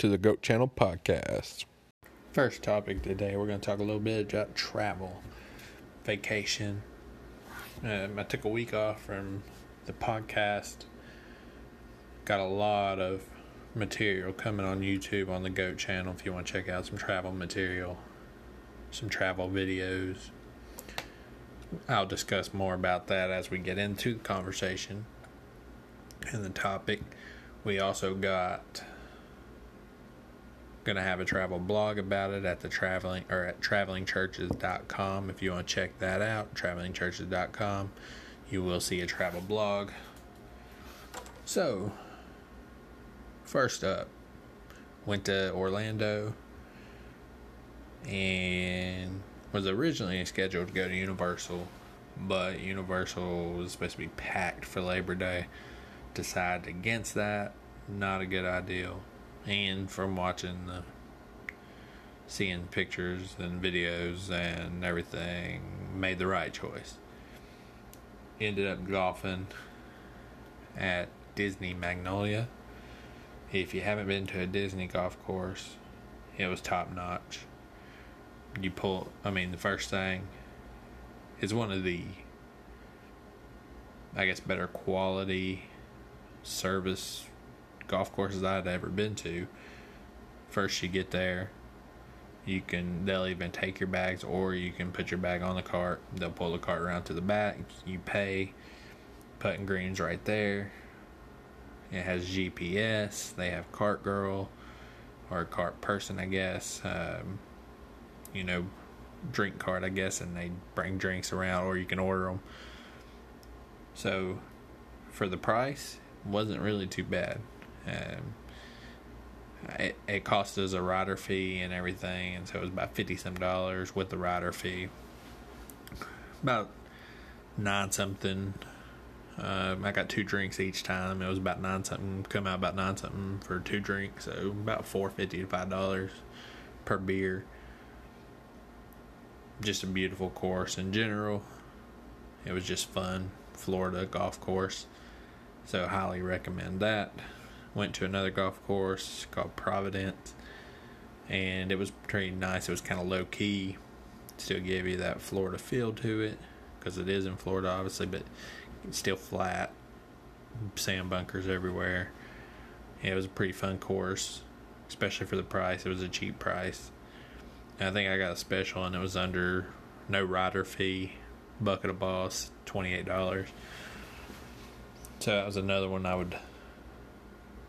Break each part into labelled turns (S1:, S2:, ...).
S1: To the Goat Channel Podcast.
S2: First topic today, we're going to talk a little bit about travel, vacation. Um, I took a week off from the podcast. Got a lot of material coming on YouTube on the Goat Channel if you want to check out some travel material, some travel videos. I'll discuss more about that as we get into the conversation and the topic. We also got going to have a travel blog about it at the traveling or at travelingchurches.com if you want to check that out travelingchurches.com you will see a travel blog. So first up went to orlando and was originally scheduled to go to universal but universal was supposed to be packed for labor day. Decided against that. Not a good idea and from watching the seeing pictures and videos and everything made the right choice. Ended up golfing at disney magnolia. If you haven't been to a disney golf course it was top notch. You pull i mean the first thing is one of the i guess better quality service golf courses I'd ever been to. First, you get there, you can they'll even take your bags, or you can put your bag on the cart. They'll pull the cart around to the back. You pay. Putting greens right there. It has GPS. They have cart girl or cart person, I guess. Um, you know, drink cart, I guess, and they bring drinks around, or you can order them. So, for the price, wasn't really too bad. Um, it, it cost us a rider fee and everything, and so it was about fifty some dollars with the rider fee. About nine something. Um, I got two drinks each time. It was about nine something. Come out about nine something for two drinks, so about four fifty to five dollars per beer. Just a beautiful course in general. It was just fun. Florida golf course, so highly recommend that went to another golf course called Providence, and it was pretty nice. It was kind of low key, still gave you that Florida feel to it because it is in Florida, obviously, but still flat, sand bunkers everywhere. Yeah, it was a pretty fun course, especially for the price. It was a cheap price. And I think I got a special, and it was under no rider fee, bucket of balls, twenty eight dollars. So that was another one I would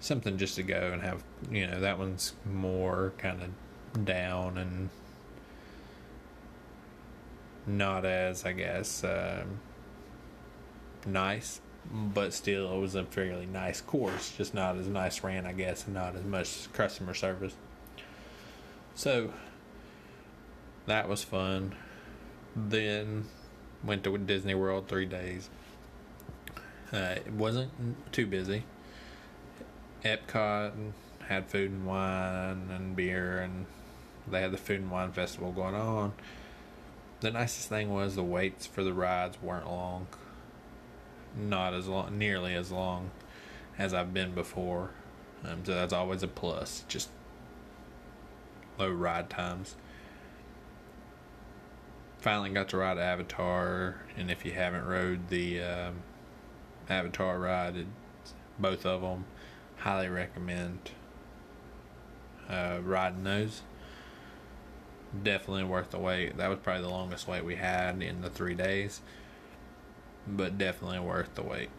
S2: something just to go and have you know that one's more kind of down and not as I guess um, nice, but still it was a fairly nice course, just not as nice ran I guess, and not as much customer service. So that was fun. Then went to Disney World three days. Uh, it wasn't too busy. Epcot and had food and wine and beer, and they had the food and wine festival going on. The nicest thing was the waits for the rides weren't long, not as long, nearly as long as I've been before. Um, so that's always a plus. Just low ride times. Finally got to ride Avatar, and if you haven't rode the um, Avatar ride, both of them highly recommend uh, riding those. Definitely worth the wait. That was probably the longest wait we had in the three days, but definitely worth the wait.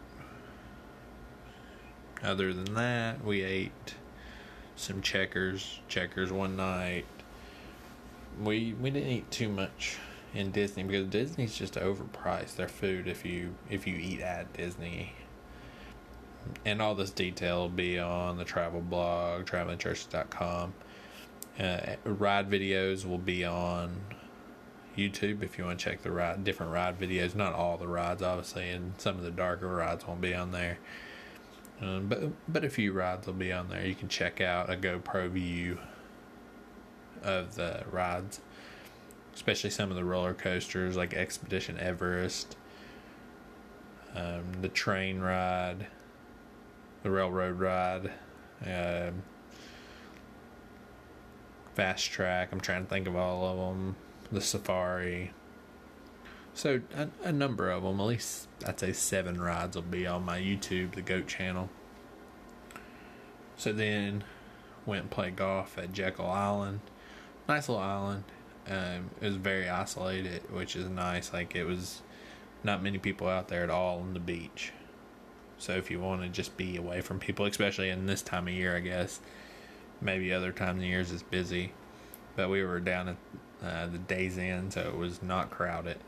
S2: Other than that, we ate some checkers, checkers one night. We we didn't eat too much in Disney because Disney's just overpriced their food if you if you eat at Disney and all this detail will be on the travel blog, travelingchurches.com. Uh, ride videos will be on YouTube if you want to check the ride, different ride videos. Not all the rides, obviously, and some of the darker rides won't be on there. Um, but but a few rides will be on there. You can check out a GoPro view of the rides, especially some of the roller coasters like Expedition Everest, um, the train ride the railroad ride, uh, Fast Track. I'm trying to think of all of them. The Safari. So a, a number of them, at least I'd say seven rides will be on my YouTube, the Goat channel. So then went and played golf at Jekyll Island. Nice little island. Um, it was very isolated, which is nice. Like it was not many people out there at all on the beach. So if you want to just be away from people, especially in this time of year, I guess maybe other times of years is busy, but we were down at uh, the Days end, so it was not crowded,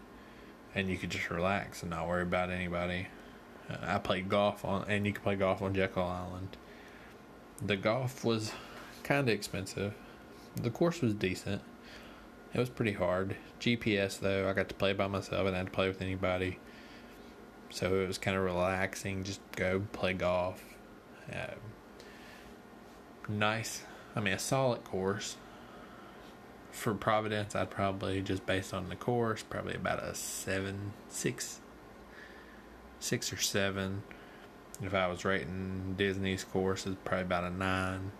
S2: and you could just relax and not worry about anybody. Uh, I played golf on, and you could play golf on Jekyll Island. The golf was kind of expensive. The course was decent. It was pretty hard. GPS though, I got to play by myself. I didn't have to play with anybody so it was kind of relaxing. Just go play golf. Uh, nice. I mean, a solid course. For Providence, I'd probably just based on the course, probably about a seven, six, six or seven. If I was rating Disney's course, it's probably about a nine.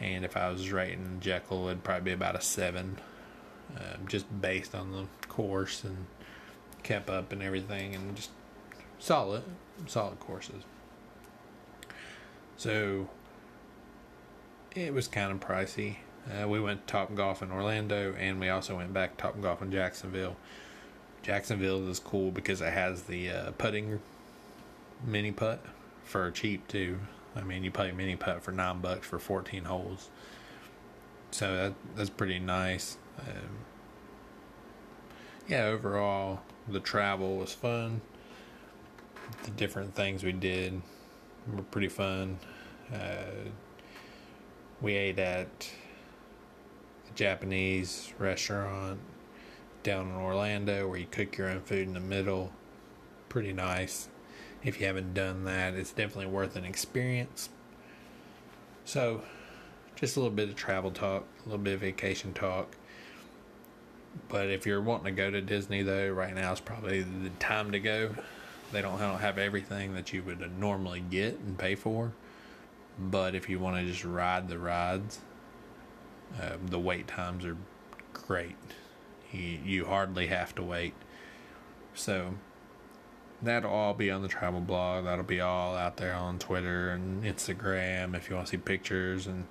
S2: And if I was rating Jekyll, it'd probably be about a seven, um, just based on the course and kept up and everything, and just solid, solid courses. So it was kind of pricey. Uh, we went Top Golf in Orlando, and we also went back Top Golf in Jacksonville. Jacksonville is cool because it has the uh, putting mini putt for cheap too. I mean, you play mini putt for nine bucks for fourteen holes, so that that's pretty nice. Um, yeah, overall the travel was fun the different things we did were pretty fun. Uh, we ate at a Japanese restaurant down in Orlando where you cook your own food in the middle. Pretty nice. If you haven't done that, it's definitely worth an experience. So, just a little bit of travel talk, a little bit of vacation talk. But if you're wanting to go to Disney, though, right now is probably the time to go. They don't have everything that you would normally get and pay for. But if you want to just ride the rides, uh, the wait times are great. You, you hardly have to wait. So that'll all be on the travel blog. That'll be all out there on Twitter and Instagram if you want to see pictures and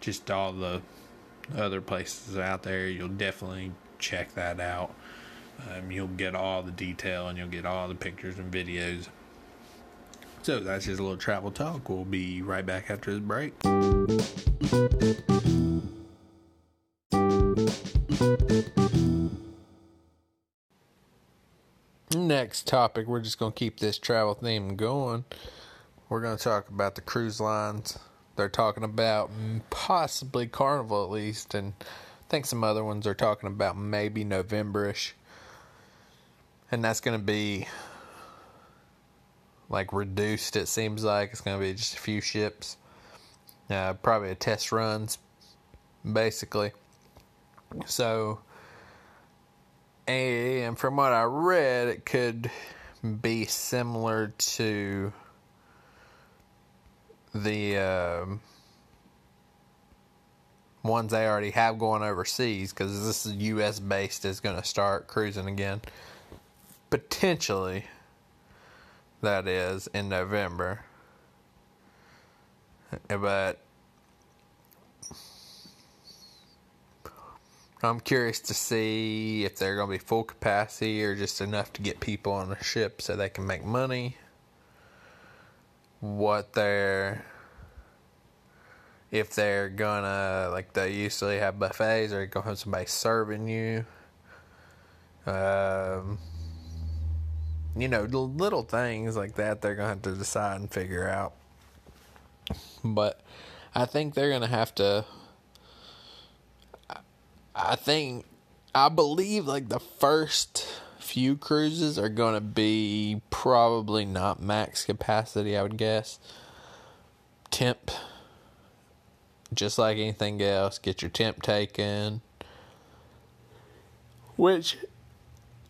S2: just all the other places out there. You'll definitely check that out. Um, you'll get all the detail and you'll get all the pictures and videos. So that's just a little travel talk. We'll be right back after this break. Next topic, we're just going to keep this travel theme going. We're going to talk about the cruise lines. They're talking about possibly Carnival at least, and I think some other ones are talking about maybe Novemberish and that's going to be like reduced. It seems like it's going to be just a few ships, uh, probably a test runs, basically. So, and from what I read, it could be similar to the um, ones they already have going overseas because this is U.S. based is going to start cruising again potentially that is in November. But I'm curious to see if they're going to be full capacity or just enough to get people on the ship so they can make money. What they're if they're gonna like they usually have buffets or gonna have somebody serving you. Um, you know, little things like that they're going to have to decide and figure out. But I think they're going to have to. I think, I believe like the first few cruises are going to be probably not max capacity, I would guess. Temp, just like anything else, get your temp taken. Which,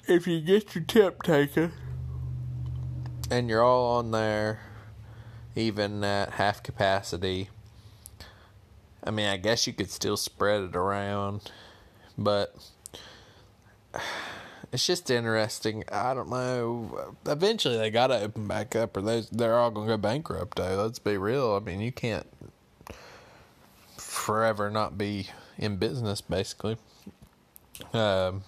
S2: if you get your temp taken, and you're all on there, even at half capacity. I mean, I guess you could still spread it around, but it's just interesting. I don't know. Eventually, they gotta open back up, or they they're all gonna go bankrupt. Though, let's be real. I mean, you can't forever not be in business, basically. Um,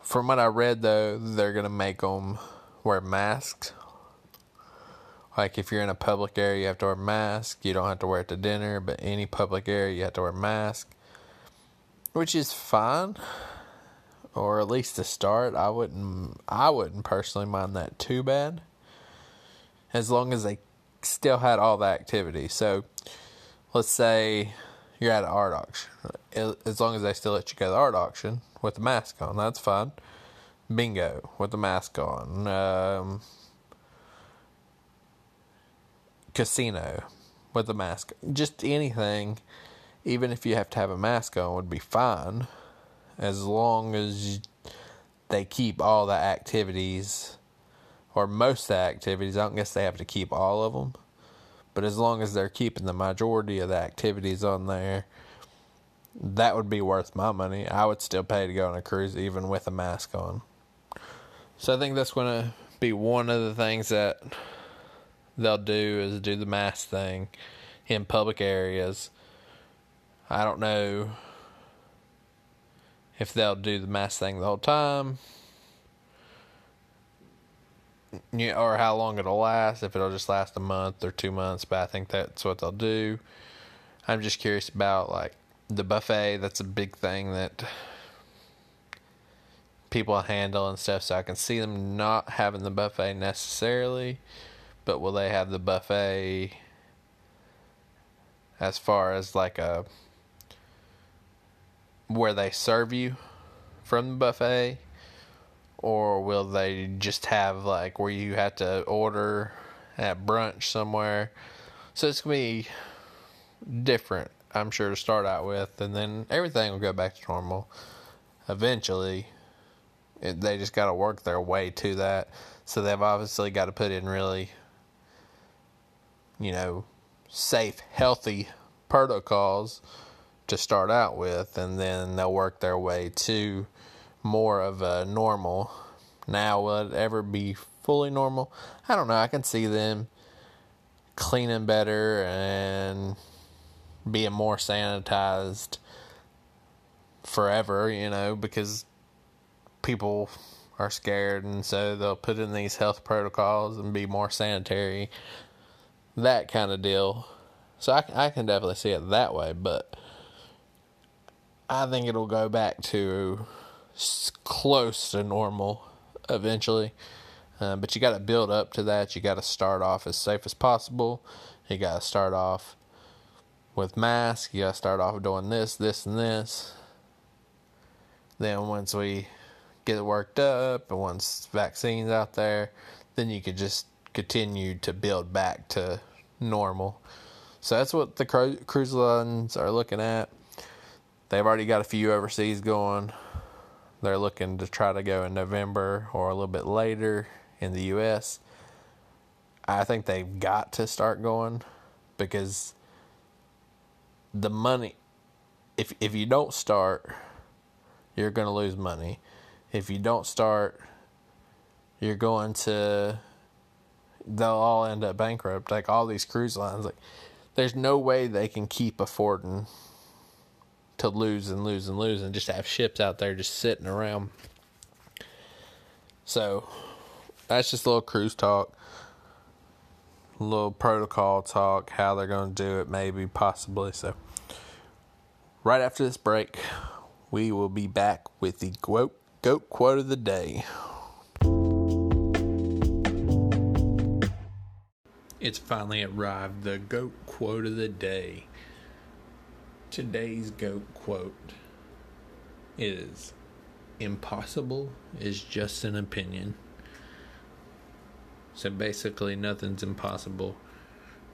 S2: from what I read, though, they're gonna make them wear masks. Like if you're in a public area, you have to wear a mask. You don't have to wear it to dinner, but any public area, you have to wear a mask, which is fine or at least to start, I wouldn't I wouldn't personally mind that too bad. As long as they still had all the activity. So let's say you're at an art auction. As long as they still let you go to the art auction with the mask on, that's fine. Bingo with the mask on. Um, casino with the mask. Just anything, even if you have to have a mask on, would be fine as long as they keep all the activities or most of the activities. I don't guess they have to keep all of them, but as long as they're keeping the majority of the activities on there, that would be worth my money. I would still pay to go on a cruise even with a mask on. So I think that's going to be one of the things that they'll do is do the mask thing in public areas. I don't know if they'll do the mask thing the whole time, yeah, or how long it'll last, if it'll just last a month or two months, but I think that's what they'll do. I'm just curious about like the buffet. That's a big thing that people handle and stuff. So I can see them not having the buffet necessarily, but will they have the buffet as far as like a where they serve you from the buffet or will they just have like where you have to order at brunch somewhere so it's going to be different i'm sure to start out with and then everything will go back to normal eventually they just got to work their way to that so they've obviously got to put in really you know safe healthy protocols to start out with, and then they'll work their way to more of a normal. Now, will it ever be fully normal? I don't know. I can see them cleaning better and being more sanitized forever, you know, because people are scared and so they'll put in these health protocols and be more sanitary. That kind of deal. So I, I can definitely see it that way, but I think it'll go back to close to normal eventually. Uh, but you got to build up to that. You got to start off as safe as possible. You got to start off with masks. You got to start off doing this, this, and this. Then once we get it worked up and once vaccines out there, then you could just continue to build back to normal. So that's what the cruise lines are looking at. They've already got a few overseas going. They're looking to try to go in November or a little bit later in the US. I think they've got to start going because the money if if you don't start you're going to lose money. If you don't start you're going to they'll all end up bankrupt like all these cruise lines like there's no way they can keep affording to lose and lose and lose and just have ships out there just sitting around. So that's just a little cruise talk, a little protocol talk, how they're going to do it, maybe, possibly. So, right after this break, we will be back with the goat, goat quote of the day. It's finally arrived, the goat quote of the day. Today's GOAT quote is Impossible is just an opinion. So basically, nothing's impossible.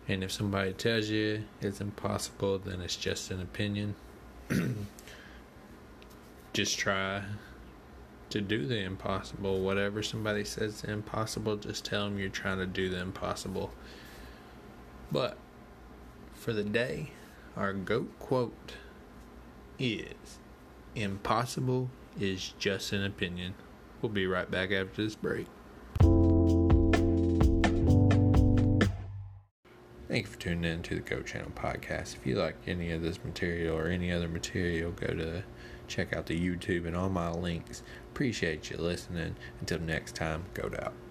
S2: And if somebody tells you it's impossible, then it's just an opinion. just try to do the impossible. Whatever somebody says impossible, just tell them you're trying to do the impossible. But for the day, Our GOAT quote is Impossible is just an opinion. We'll be right back after this break. Thank you for tuning in to the Goat Channel podcast. If you like any of this material or any other material, go to check out the YouTube and all my links. Appreciate you listening. Until next time, goat out.